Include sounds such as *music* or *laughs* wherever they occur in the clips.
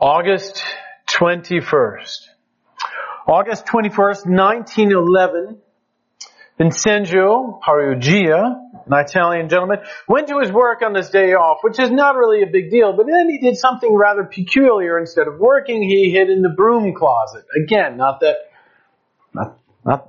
August 21st. August 21st, 1911, Vincenzo Peruggia, an Italian gentleman, went to his work on this day off, which is not really a big deal, but then he did something rather peculiar. Instead of working, he hid in the broom closet. Again, not that, not, not,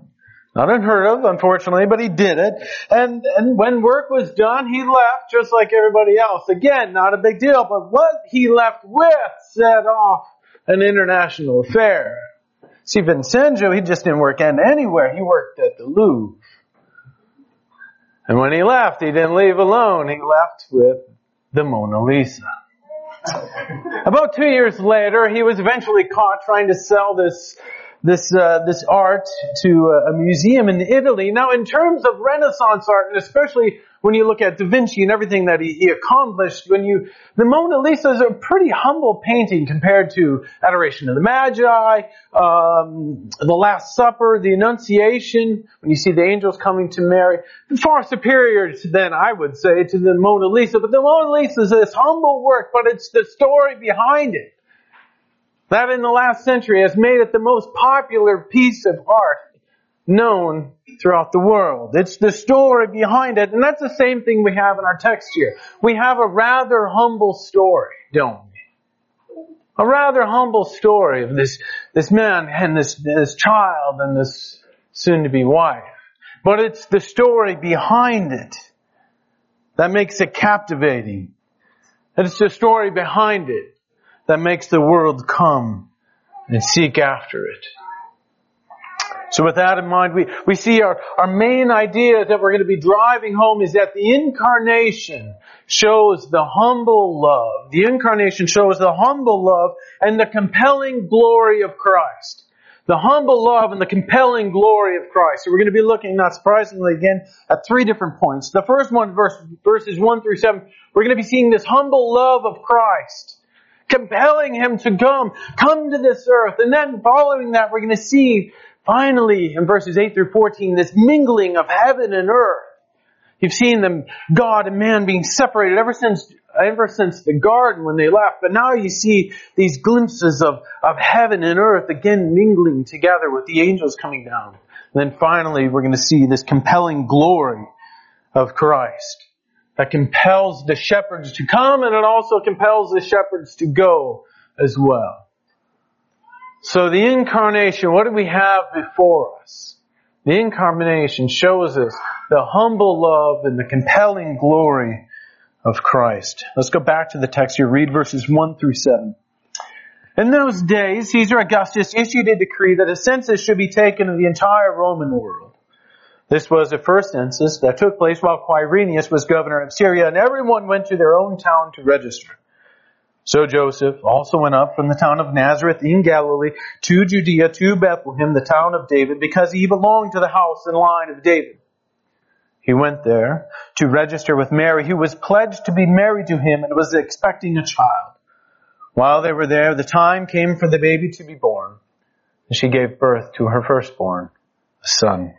not unheard of, unfortunately, but he did it. And, and when work was done, he left just like everybody else. Again, not a big deal, but what he left with set off an international affair. See, Vincenzo, he just didn't work anywhere. He worked at the Louvre. And when he left, he didn't leave alone. He left with the Mona Lisa. About two years later, he was eventually caught trying to sell this this uh, this art to a museum in Italy. Now, in terms of Renaissance art, and especially when you look at Da Vinci and everything that he, he accomplished, when you the Mona Lisa is a pretty humble painting compared to Adoration of the Magi, um, the Last Supper, the Annunciation. When you see the angels coming to Mary, far superior to then I would say to the Mona Lisa. But the Mona Lisa is this humble work, but it's the story behind it that in the last century has made it the most popular piece of art known throughout the world. It's the story behind it, and that's the same thing we have in our text here. We have a rather humble story, don't we? A rather humble story of this, this man and this, this child and this soon to be wife. But it's the story behind it that makes it captivating. It's the story behind it that makes the world come and seek after it. So with that in mind, we, we see our, our main idea that we're going to be driving home is that the incarnation shows the humble love. The incarnation shows the humble love and the compelling glory of Christ. The humble love and the compelling glory of Christ. So we're going to be looking, not surprisingly again, at three different points. The first one, verse, verses 1 through 7, we're going to be seeing this humble love of Christ compelling him to come, come to this earth. And then following that, we're going to see finally in verses 8 through 14 this mingling of heaven and earth. You've seen them, God and man being separated ever since, ever since the garden when they left. But now you see these glimpses of, of heaven and earth again mingling together with the angels coming down. And then finally we're going to see this compelling glory of Christ that compels the shepherds to come and it also compels the shepherds to go as well. So the incarnation, what do we have before us? The incarnation shows us the humble love and the compelling glory of Christ. Let's go back to the text here. Read verses 1 through 7. In those days, Caesar Augustus issued a decree that a census should be taken of the entire Roman world. This was the first census that took place while Quirinius was governor of Syria, and everyone went to their own town to register. So Joseph also went up from the town of Nazareth in Galilee to Judea to Bethlehem, the town of David, because he belonged to the house and line of David. He went there to register with Mary, who was pledged to be married to him and was expecting a child. While they were there, the time came for the baby to be born, and she gave birth to her firstborn, a son.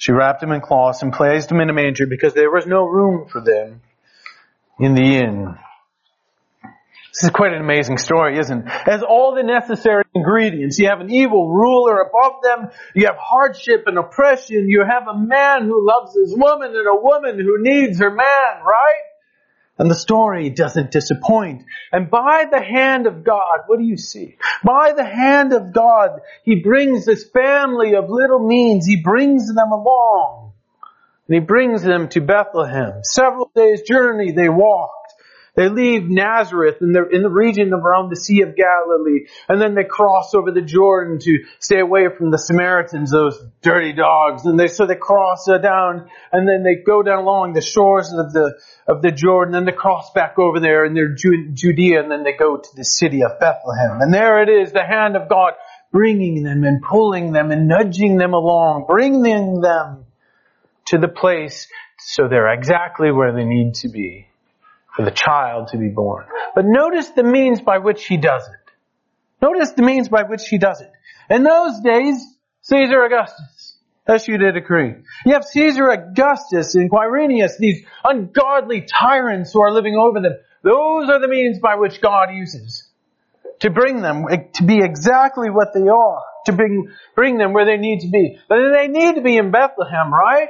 She wrapped him in cloths and placed him in a manger because there was no room for them in the inn. This is quite an amazing story, isn't it? Has all the necessary ingredients. You have an evil ruler above them. You have hardship and oppression. You have a man who loves his woman and a woman who needs her man, right? And the story doesn't disappoint. And by the hand of God, what do you see? By the hand of God, He brings this family of little means, He brings them along. And He brings them to Bethlehem. Several days journey they walk. They leave Nazareth in the, in the region around the Sea of Galilee, and then they cross over the Jordan to stay away from the Samaritans, those dirty dogs. And they, so they cross uh, down, and then they go down along the shores of the, of the Jordan, and they cross back over there in their Judea, and then they go to the city of Bethlehem. And there it is, the hand of God bringing them and pulling them and nudging them along, bringing them to the place so they're exactly where they need to be for the child to be born. But notice the means by which he does it. Notice the means by which he does it. In those days, Caesar Augustus issued a decree. You have Caesar Augustus and Quirinius, these ungodly tyrants who are living over them. Those are the means by which God uses. to bring them to be exactly what they are, to bring, bring them where they need to be. But they need to be in Bethlehem, right?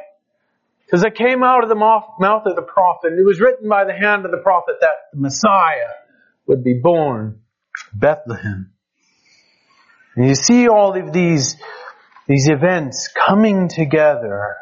Because it came out of the mouth of the prophet. and It was written by the hand of the prophet that the Messiah would be born Bethlehem. And you see all of these, these events coming together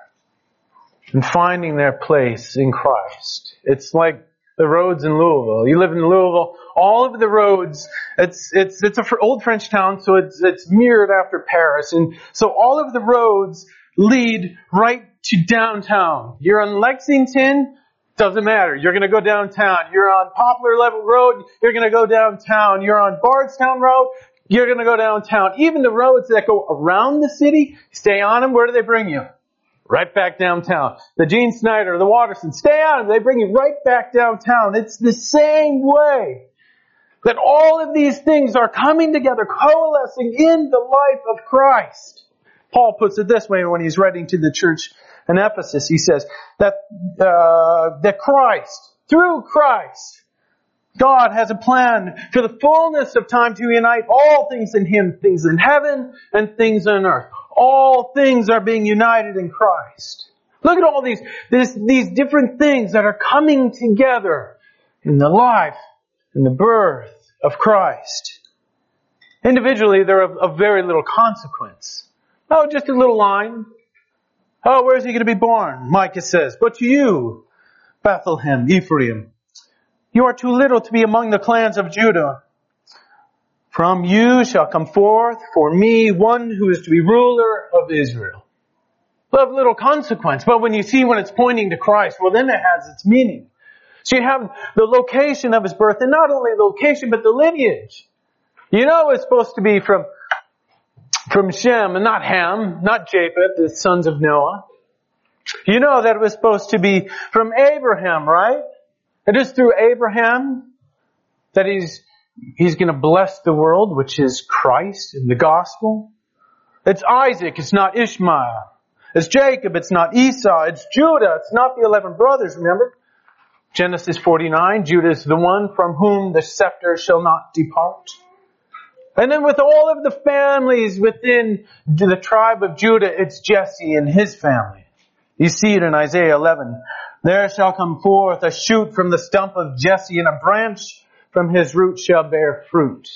and finding their place in Christ. It's like the roads in Louisville. You live in Louisville, all of the roads, it's, it's, it's an old French town, so it's, it's mirrored after Paris. And so all of the roads lead right to downtown. You're on Lexington, doesn't matter. You're gonna go downtown. You're on Poplar Level Road, you're gonna go downtown. You're on Bardstown Road, you're gonna go downtown. Even the roads that go around the city, stay on them, where do they bring you? right back downtown. The Gene Snyder, the Watterson, stay on. Them. They bring you right back downtown. It's the same way that all of these things are coming together, coalescing in the life of Christ. Paul puts it this way when he's writing to the church in Ephesus. He says that uh, that Christ, through Christ, God has a plan for the fullness of time to unite all things in Him, things in heaven and things on earth all things are being united in Christ. Look at all these, this, these different things that are coming together in the life and the birth of Christ. Individually, they're of, of very little consequence. Oh, just a little line. Oh, where is he going to be born? Micah says. But to you, Bethlehem, Ephraim, you are too little to be among the clans of Judah. From you shall come forth for me one who is to be ruler of Israel. Of little consequence, but when you see when it's pointing to Christ, well then it has its meaning. So you have the location of his birth, and not only the location, but the lineage. You know it's supposed to be from, from Shem, and not Ham, not Japheth, the sons of Noah. You know that it was supposed to be from Abraham, right? It is through Abraham that he's He's going to bless the world, which is Christ in the gospel. It's Isaac, it's not Ishmael. It's Jacob, it's not Esau. It's Judah, it's not the eleven brothers, remember? Genesis 49, Judah is the one from whom the scepter shall not depart. And then with all of the families within the tribe of Judah, it's Jesse and his family. You see it in Isaiah 11. There shall come forth a shoot from the stump of Jesse and a branch from his root shall bear fruit.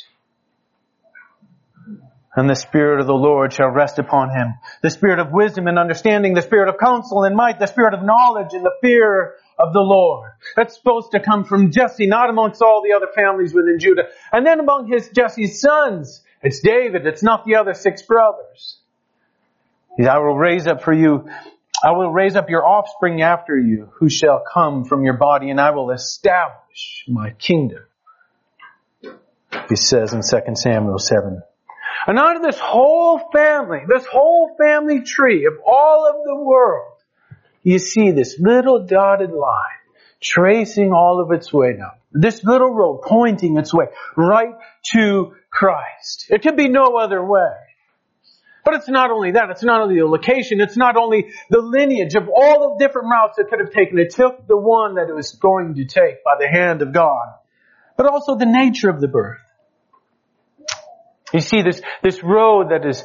And the Spirit of the Lord shall rest upon him. The Spirit of wisdom and understanding, the Spirit of counsel and might, the Spirit of knowledge and the fear of the Lord. That's supposed to come from Jesse, not amongst all the other families within Judah. And then among his Jesse's sons, it's David, it's not the other six brothers. I will raise up for you, I will raise up your offspring after you, who shall come from your body, and I will establish my kingdom he says in 2 Samuel 7. And out of this whole family, this whole family tree of all of the world, you see this little dotted line tracing all of its way down. This little road pointing its way right to Christ. It could be no other way. But it's not only that, it's not only the location, it's not only the lineage of all the different routes it could have taken. It took the one that it was going to take by the hand of God. But also the nature of the birth. You see this, this road that is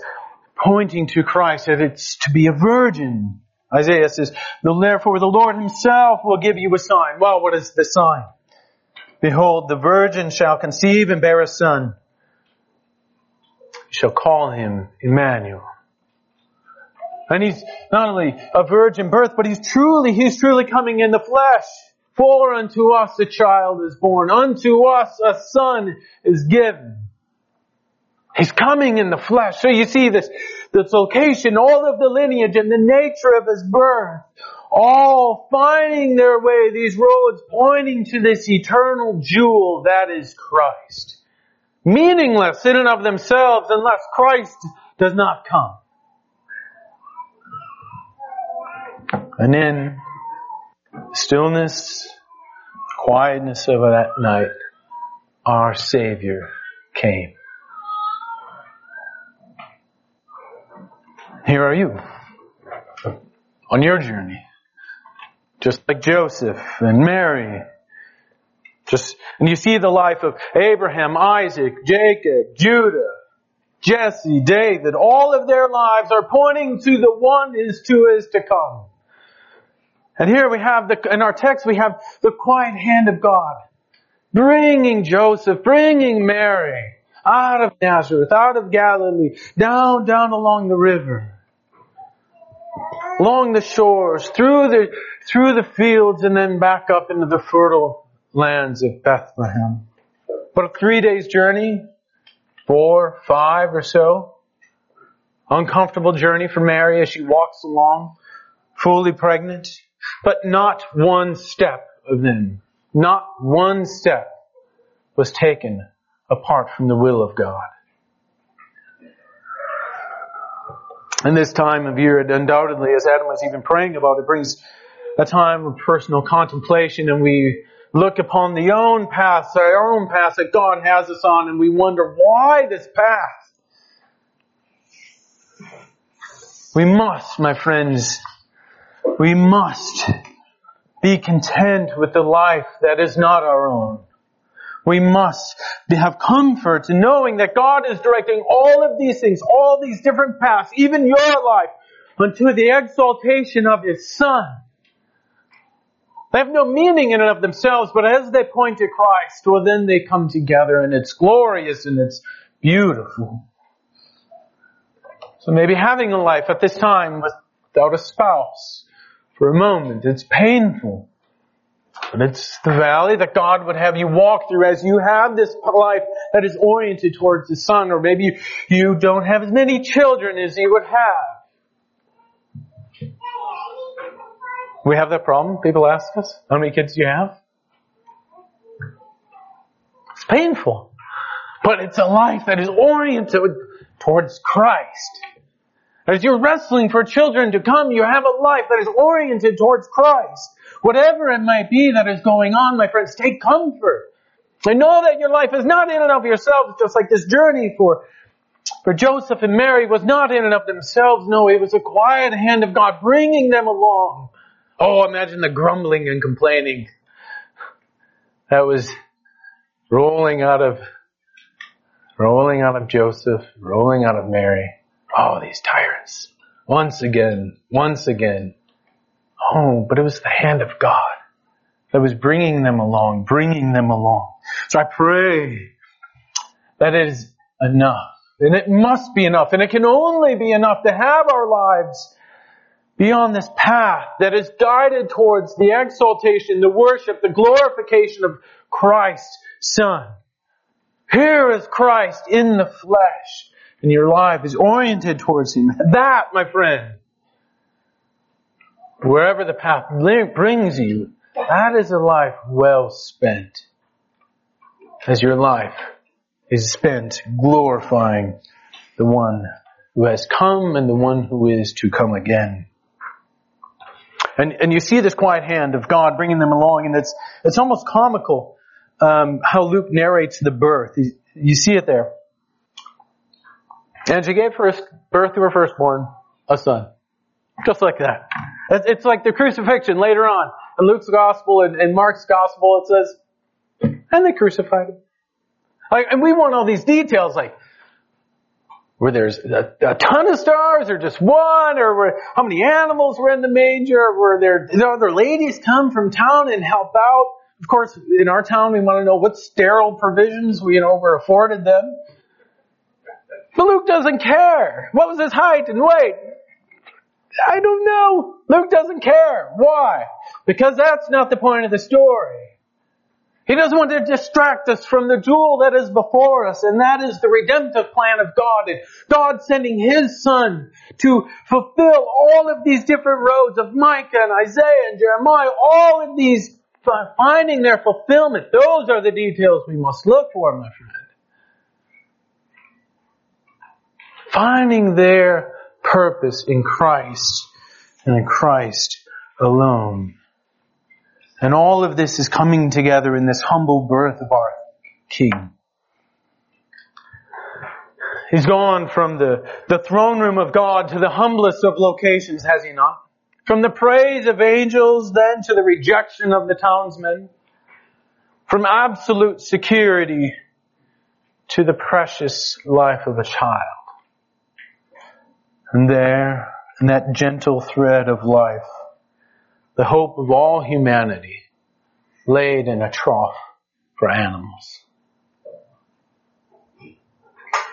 pointing to Christ, that it's to be a virgin. Isaiah says, therefore the Lord himself will give you a sign. Well, what is the sign? Behold, the virgin shall conceive and bear a son. You shall call him Emmanuel. And he's not only a virgin birth, but he's truly, he's truly coming in the flesh. For unto us a child is born, unto us a son is given. He's coming in the flesh. So you see this, this location, all of the lineage and the nature of his birth, all finding their way, these roads pointing to this eternal jewel that is Christ. Meaningless in and of themselves unless Christ does not come. And in stillness, quietness of that night, our Savior came. Here are you on your journey. Just like Joseph and Mary. Just, and you see the life of Abraham, Isaac, Jacob, Judah, Jesse, David, all of their lives are pointing to the one is to is to come. And here we have the, in our text we have the quiet hand of God bringing Joseph, bringing Mary out of Nazareth, out of Galilee, down, down along the river, along the shores, through the, through the fields and then back up into the fertile lands of Bethlehem. But a three days journey, four, five or so. Uncomfortable journey for Mary as she walks along, fully pregnant, but not one step of them, not one step was taken apart from the will of God. In this time of year, undoubtedly, as Adam was even praying about, it brings a time of personal contemplation and we look upon the own path, our own path that God has us on and we wonder why this path? We must, my friends, we must be content with the life that is not our own. We must have comfort in knowing that God is directing all of these things, all these different paths, even your life, unto the exaltation of His Son. They have no meaning in and of themselves, but as they point to Christ, well then they come together and it's glorious and it's beautiful. So maybe having a life at this time without a spouse for a moment, it's painful. But it's the valley that God would have you walk through as you have this life that is oriented towards the Son, or maybe you don't have as many children as you would have. We have that problem. People ask us, how many kids do you have? It's painful. But it's a life that is oriented towards Christ. As you're wrestling for children to come, you have a life that is oriented towards Christ. Whatever it might be that is going on, my friends, take comfort. I know that your life is not in and of yourselves, just like this journey for, for Joseph and Mary was not in and of themselves. No, it was a quiet hand of God bringing them along. Oh, imagine the grumbling and complaining that was rolling out of, rolling out of Joseph, rolling out of Mary. Oh, these tyrants. Once again, once again. Oh, but it was the hand of God that was bringing them along, bringing them along. So I pray that it is enough. And it must be enough. And it can only be enough to have our lives be on this path that is guided towards the exaltation, the worship, the glorification of Christ's Son. Here is Christ in the flesh, and your life is oriented towards Him. That, my friend, wherever the path brings you, that is a life well spent. As your life is spent glorifying the one who has come and the one who is to come again. And, and you see this quiet hand of God bringing them along, and it's, it's almost comical um, how Luke narrates the birth. You, you see it there. And she gave first birth to her firstborn, a son. Just like that. It's like the crucifixion later on. In Luke's gospel and, in Mark's gospel, it says, and they crucified him. Like, and we want all these details, like, where there's a, a, ton of stars or just one or how many animals were in the manger? or Were there, did other ladies come from town and help out? Of course, in our town, we want to know what sterile provisions we, you know, were afforded them. But Luke doesn't care. What was his height and weight? I don't know. Luke doesn't care. Why? Because that's not the point of the story. He doesn't want to distract us from the jewel that is before us, and that is the redemptive plan of God, and God sending His Son to fulfill all of these different roads of Micah and Isaiah and Jeremiah, all of these finding their fulfillment. Those are the details we must look for, my friend. Finding their purpose in Christ and in Christ alone. And all of this is coming together in this humble birth of our King. He's gone from the, the throne room of God to the humblest of locations, has he not? From the praise of angels then to the rejection of the townsmen. from absolute security to the precious life of a child. And there, in that gentle thread of life, the hope of all humanity laid in a trough for animals.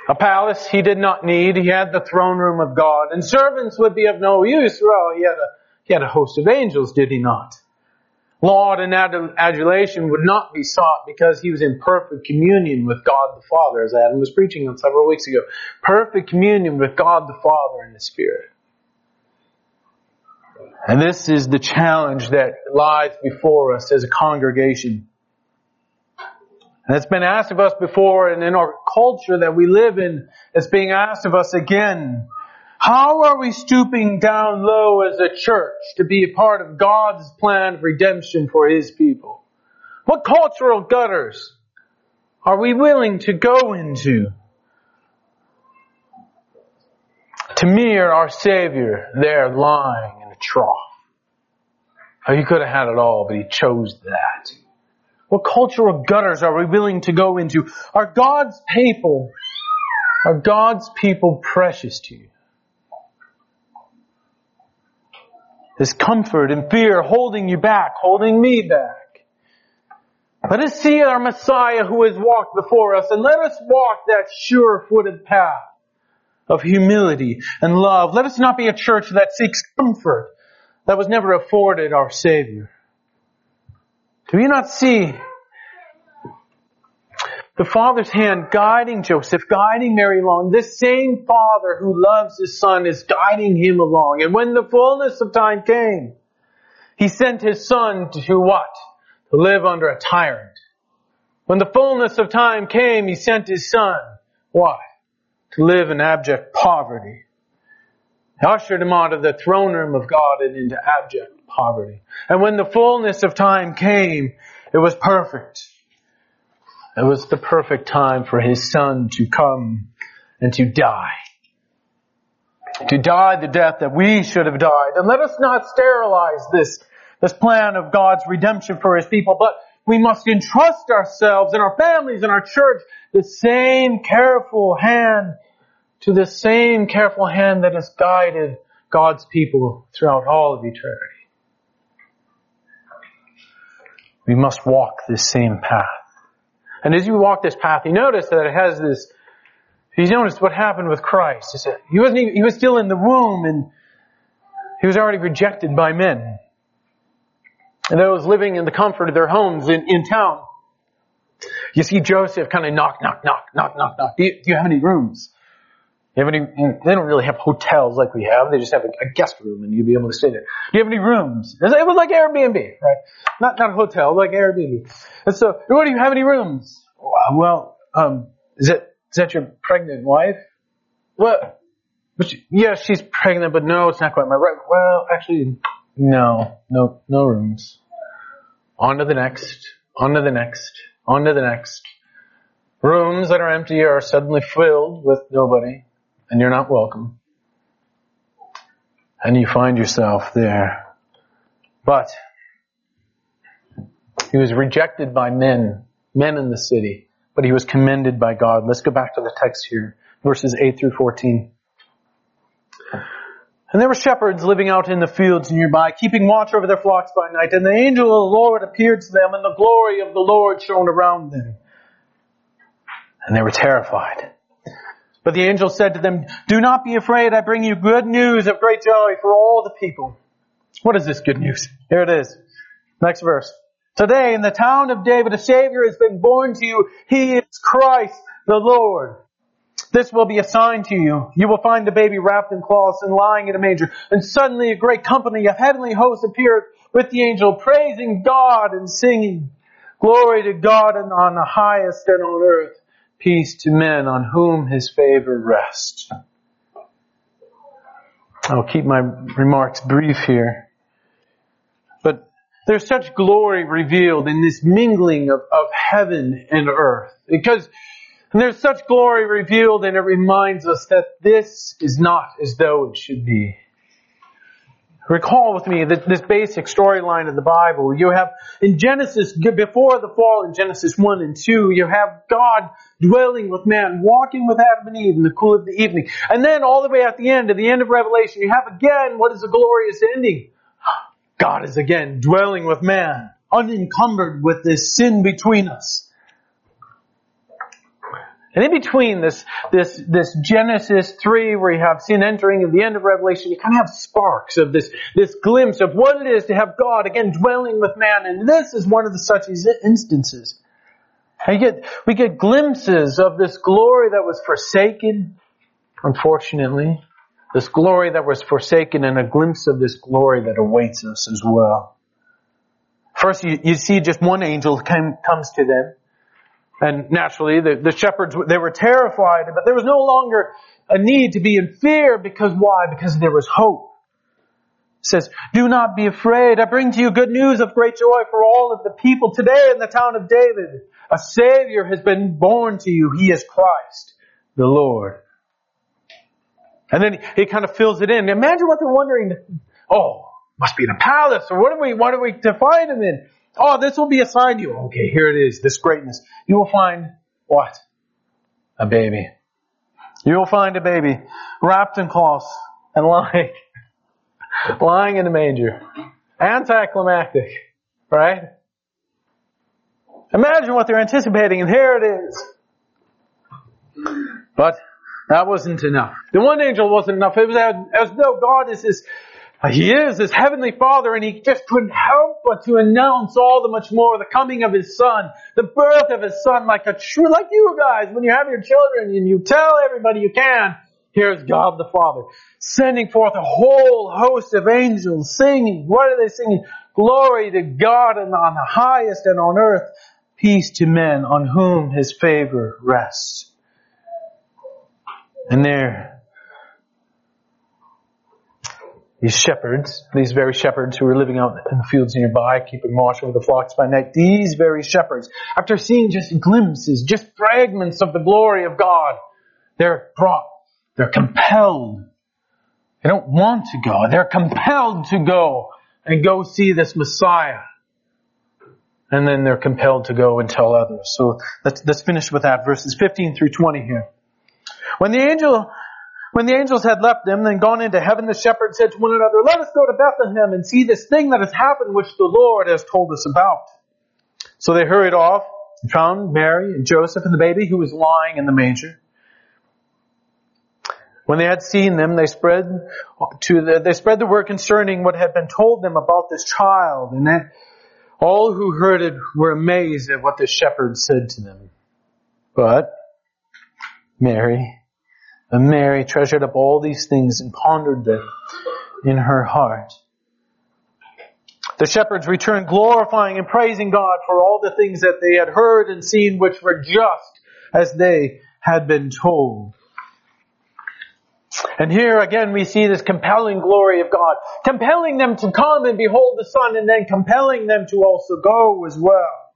A palace he did not need. He had the throne room of God. And servants would be of no use. Well, he had a, he had a host of angels, did he not? Laud and adulation would not be sought because he was in perfect communion with God the Father, as Adam was preaching on several weeks ago. Perfect communion with God the Father and the Spirit. And this is the challenge that lies before us as a congregation. And it's been asked of us before, and in our culture that we live in, it's being asked of us again. How are we stooping down low as a church to be a part of God's plan of redemption for His people? What cultural gutters are we willing to go into to mirror our Savior there lying in a trough? Oh, he could have had it all, but he chose that. What cultural gutters are we willing to go into? Are God's people, are God's people precious to you? Is comfort and fear holding you back, holding me back? Let us see our Messiah who has walked before us and let us walk that sure-footed path of humility and love. Let us not be a church that seeks comfort that was never afforded our Savior. Do you not see the Father's hand guiding Joseph, guiding Mary along? This same Father who loves His Son is guiding Him along. And when the fullness of time came, He sent His Son to what? To live under a tyrant. When the fullness of time came, He sent His Son. Why? To live in abject poverty He ushered him out of the throne room of God and into abject poverty. And when the fullness of time came, it was perfect. It was the perfect time for his son to come and to die. To die the death that we should have died. And let us not sterilize this, this plan of God's redemption for his people, but we must entrust ourselves and our families and our church the same careful hand to the same careful hand that has guided God's people throughout all of eternity. We must walk this same path. And as you walk this path, you notice that it has this, you notice what happened with Christ. He wasn't even, he was still in the womb and he was already rejected by men. And those living in the comfort of their homes in, in town. You see Joseph kind of knock, knock, knock, knock, knock, knock. Do you, do you have any rooms? You have any, they don't really have hotels like we have. They just have a, a, guest room and you'd be able to stay there. Do you have any rooms? It was like Airbnb, right? Not, not a hotel, like Airbnb. And so, what do you have any rooms? Well, um, is that, is that your pregnant wife? What? But she, yeah, she's pregnant, but no, it's not quite my right. Well, actually, no, no, no rooms. On to the next, on to the next, on to the next. Rooms that are empty are suddenly filled with nobody and you're not welcome. And you find yourself there. But he was rejected by men, men in the city, but he was commended by God. Let's go back to the text here, verses 8 through 14. And there were shepherds living out in the fields nearby, keeping watch over their flocks by night. And the angel of the Lord appeared to them, and the glory of the Lord shone around them. And they were terrified. But the angel said to them, Do not be afraid, I bring you good news of great joy for all the people. What is this good news? Here it is. Next verse. Today in the town of David a Savior has been born to you. He is Christ the Lord. This will be a sign to you. You will find the baby wrapped in cloths and lying in a manger. And suddenly a great company of heavenly hosts appeared with the angel, praising God and singing, Glory to God and on the highest and on earth peace to men on whom his favor rests. I'll keep my remarks brief here. But there's such glory revealed in this mingling of, of heaven and earth. Because there's such glory revealed and it reminds us that this is not as though it should be. Recall with me this basic storyline of the Bible. You have in Genesis, before the fall in Genesis 1 and 2, you have God dwelling with man, walking with Adam and Eve in the cool of the evening. And then all the way at the end, at the end of Revelation, you have again what is a glorious ending. God is again dwelling with man, unencumbered with this sin between us. And in between this, this, this Genesis 3 where you have sin entering and the end of Revelation, you kind of have sparks of this, this glimpse of what it is to have God again dwelling with man. And this is one of the such instances. And we get glimpses of this glory that was forsaken, unfortunately. This glory that was forsaken and a glimpse of this glory that awaits us as well. First you, you see just one angel comes to them and naturally, the, the shepherds, they were terrified, but there was no longer a need to be in fear because why? Because there was hope. It says, do not be afraid. I bring to you good news of great joy for all of the people today in the town of David. A savior has been born to you. He is Christ, the Lord. And then he kind of fills it in. Imagine what they're wondering. Oh, must be in a palace, or what are we, what are we to find him in? Oh, this will be a sign to you. Okay, here it is, this greatness. You will find what? A baby. You will find a baby wrapped in cloths and *laughs* lying, lying in a manger. Anticlimactic, right? Imagine what they're anticipating, and here it is. But that wasn't enough. The one angel wasn't enough. It was as, though God is this Uh, he is his heavenly father and he just couldn't help but to announce all the much more the coming of his son, the birth of his son like a true, like you guys, when you have your children and you tell everybody you can, here's God the Father, sending forth a whole host of angels singing. What are they singing? Glory to God and on the highest and on earth, peace to men on whom his favor rests. And there, these shepherds, these very shepherds who were living out in the fields nearby, keeping watch over the flocks by night, these very shepherds, after seeing just glimpses, just fragments of the glory of God, they're brought, they're compelled. They don't want to go, they're compelled to go and go see this Messiah. And then they're compelled to go and tell others. So let's, let's finish with that, verses 15 through 20 here. When the angel when the angels had left them and gone into heaven, the shepherds said to one another, Let us go to Bethlehem and see this thing that has happened which the Lord has told us about. So they hurried off and found Mary and Joseph and the baby who was lying in the manger. When they had seen them, they spread to the, they spread the word concerning what had been told them about this child, and that all who heard it were amazed at what the shepherds said to them. But Mary and Mary treasured up all these things and pondered them in her heart. The shepherds returned glorifying and praising God for all the things that they had heard and seen which were just as they had been told. And here again we see this compelling glory of God, compelling them to come and behold the Son and then compelling them to also go as well.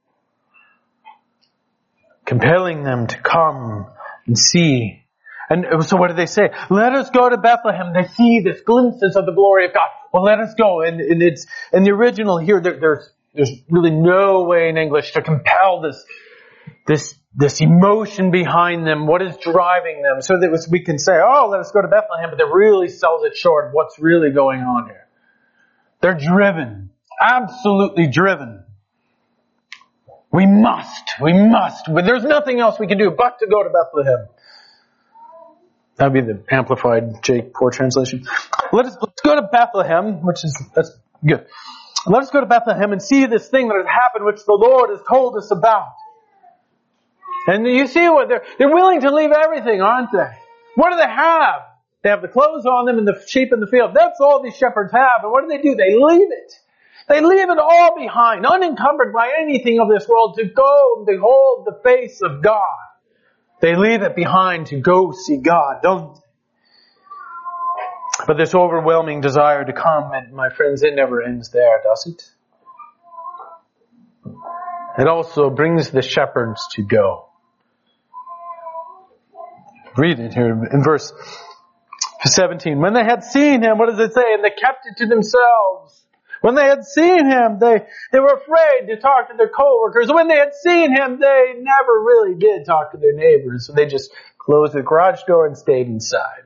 Compelling them to come and see and so what do they say? Let us go to Bethlehem. They see this glimpses of the glory of God. Well, let us go. And, and it's, in the original here, there, there's, there's really no way in English to compel this, this, this emotion behind them. What is driving them? So that we can say, oh, let us go to Bethlehem, but that really sells it short. What's really going on here? They're driven. Absolutely driven. We must. We must. There's nothing else we can do but to go to Bethlehem. That would be the amplified Jake Poor translation. Let us let's go to Bethlehem, which is that's good. Let us go to Bethlehem and see this thing that has happened, which the Lord has told us about. And you see what they're they're willing to leave everything, aren't they? What do they have? They have the clothes on them and the sheep in the field. That's all these shepherds have. And what do they do? They leave it. They leave it all behind, unencumbered by anything of this world, to go and behold the face of God. They leave it behind to go see God. Don't, they? but this overwhelming desire to come, and my friends, it never ends there, does it? It also brings the shepherds to go. Read it here in verse 17. When they had seen him, what does it say? And they kept it to themselves. When they had seen him, they, they were afraid to talk to their coworkers. When they had seen him, they never really did talk to their neighbors. So they just closed the garage door and stayed inside.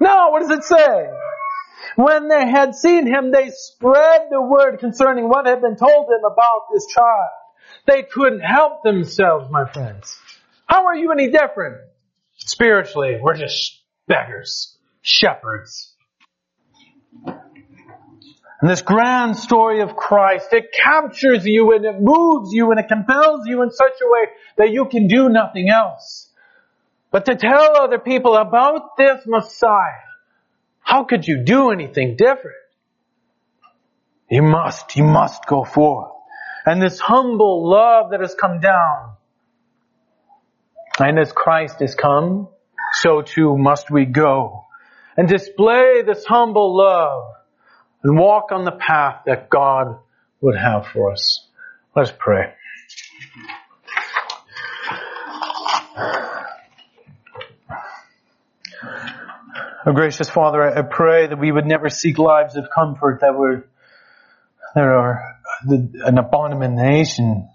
No, what does it say? When they had seen him, they spread the word concerning what had been told them about this child. They couldn't help themselves, my friends. How are you any different? Spiritually, we're just beggars, shepherds. And this grand story of Christ, it captures you and it moves you and it compels you in such a way that you can do nothing else. But to tell other people about this Messiah, how could you do anything different? You must, you must go forth. And this humble love that has come down, and as Christ has come, so too must we go and display this humble love and walk on the path that God would have for us. Let's pray. Oh, gracious Father, I pray that we would never seek lives of comfort that were that are an abomination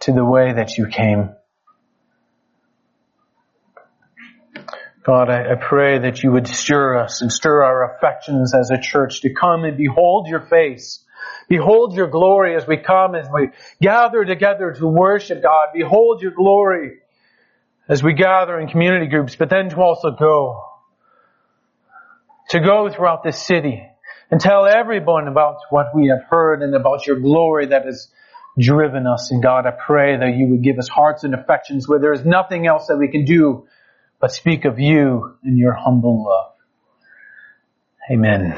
to the way that you came. God, I, I, pray that you would stir us and stir our affections as a church to come and behold your face. Behold your glory as we come, as we gather together to worship God. Behold your glory as we gather in community groups, but then to also go. To go throughout this city and tell everyone about what we have heard and about your glory that has driven us. And God, I pray that you would give us hearts and affections where there is nothing else that we can do but speak of you and your humble love. Amen.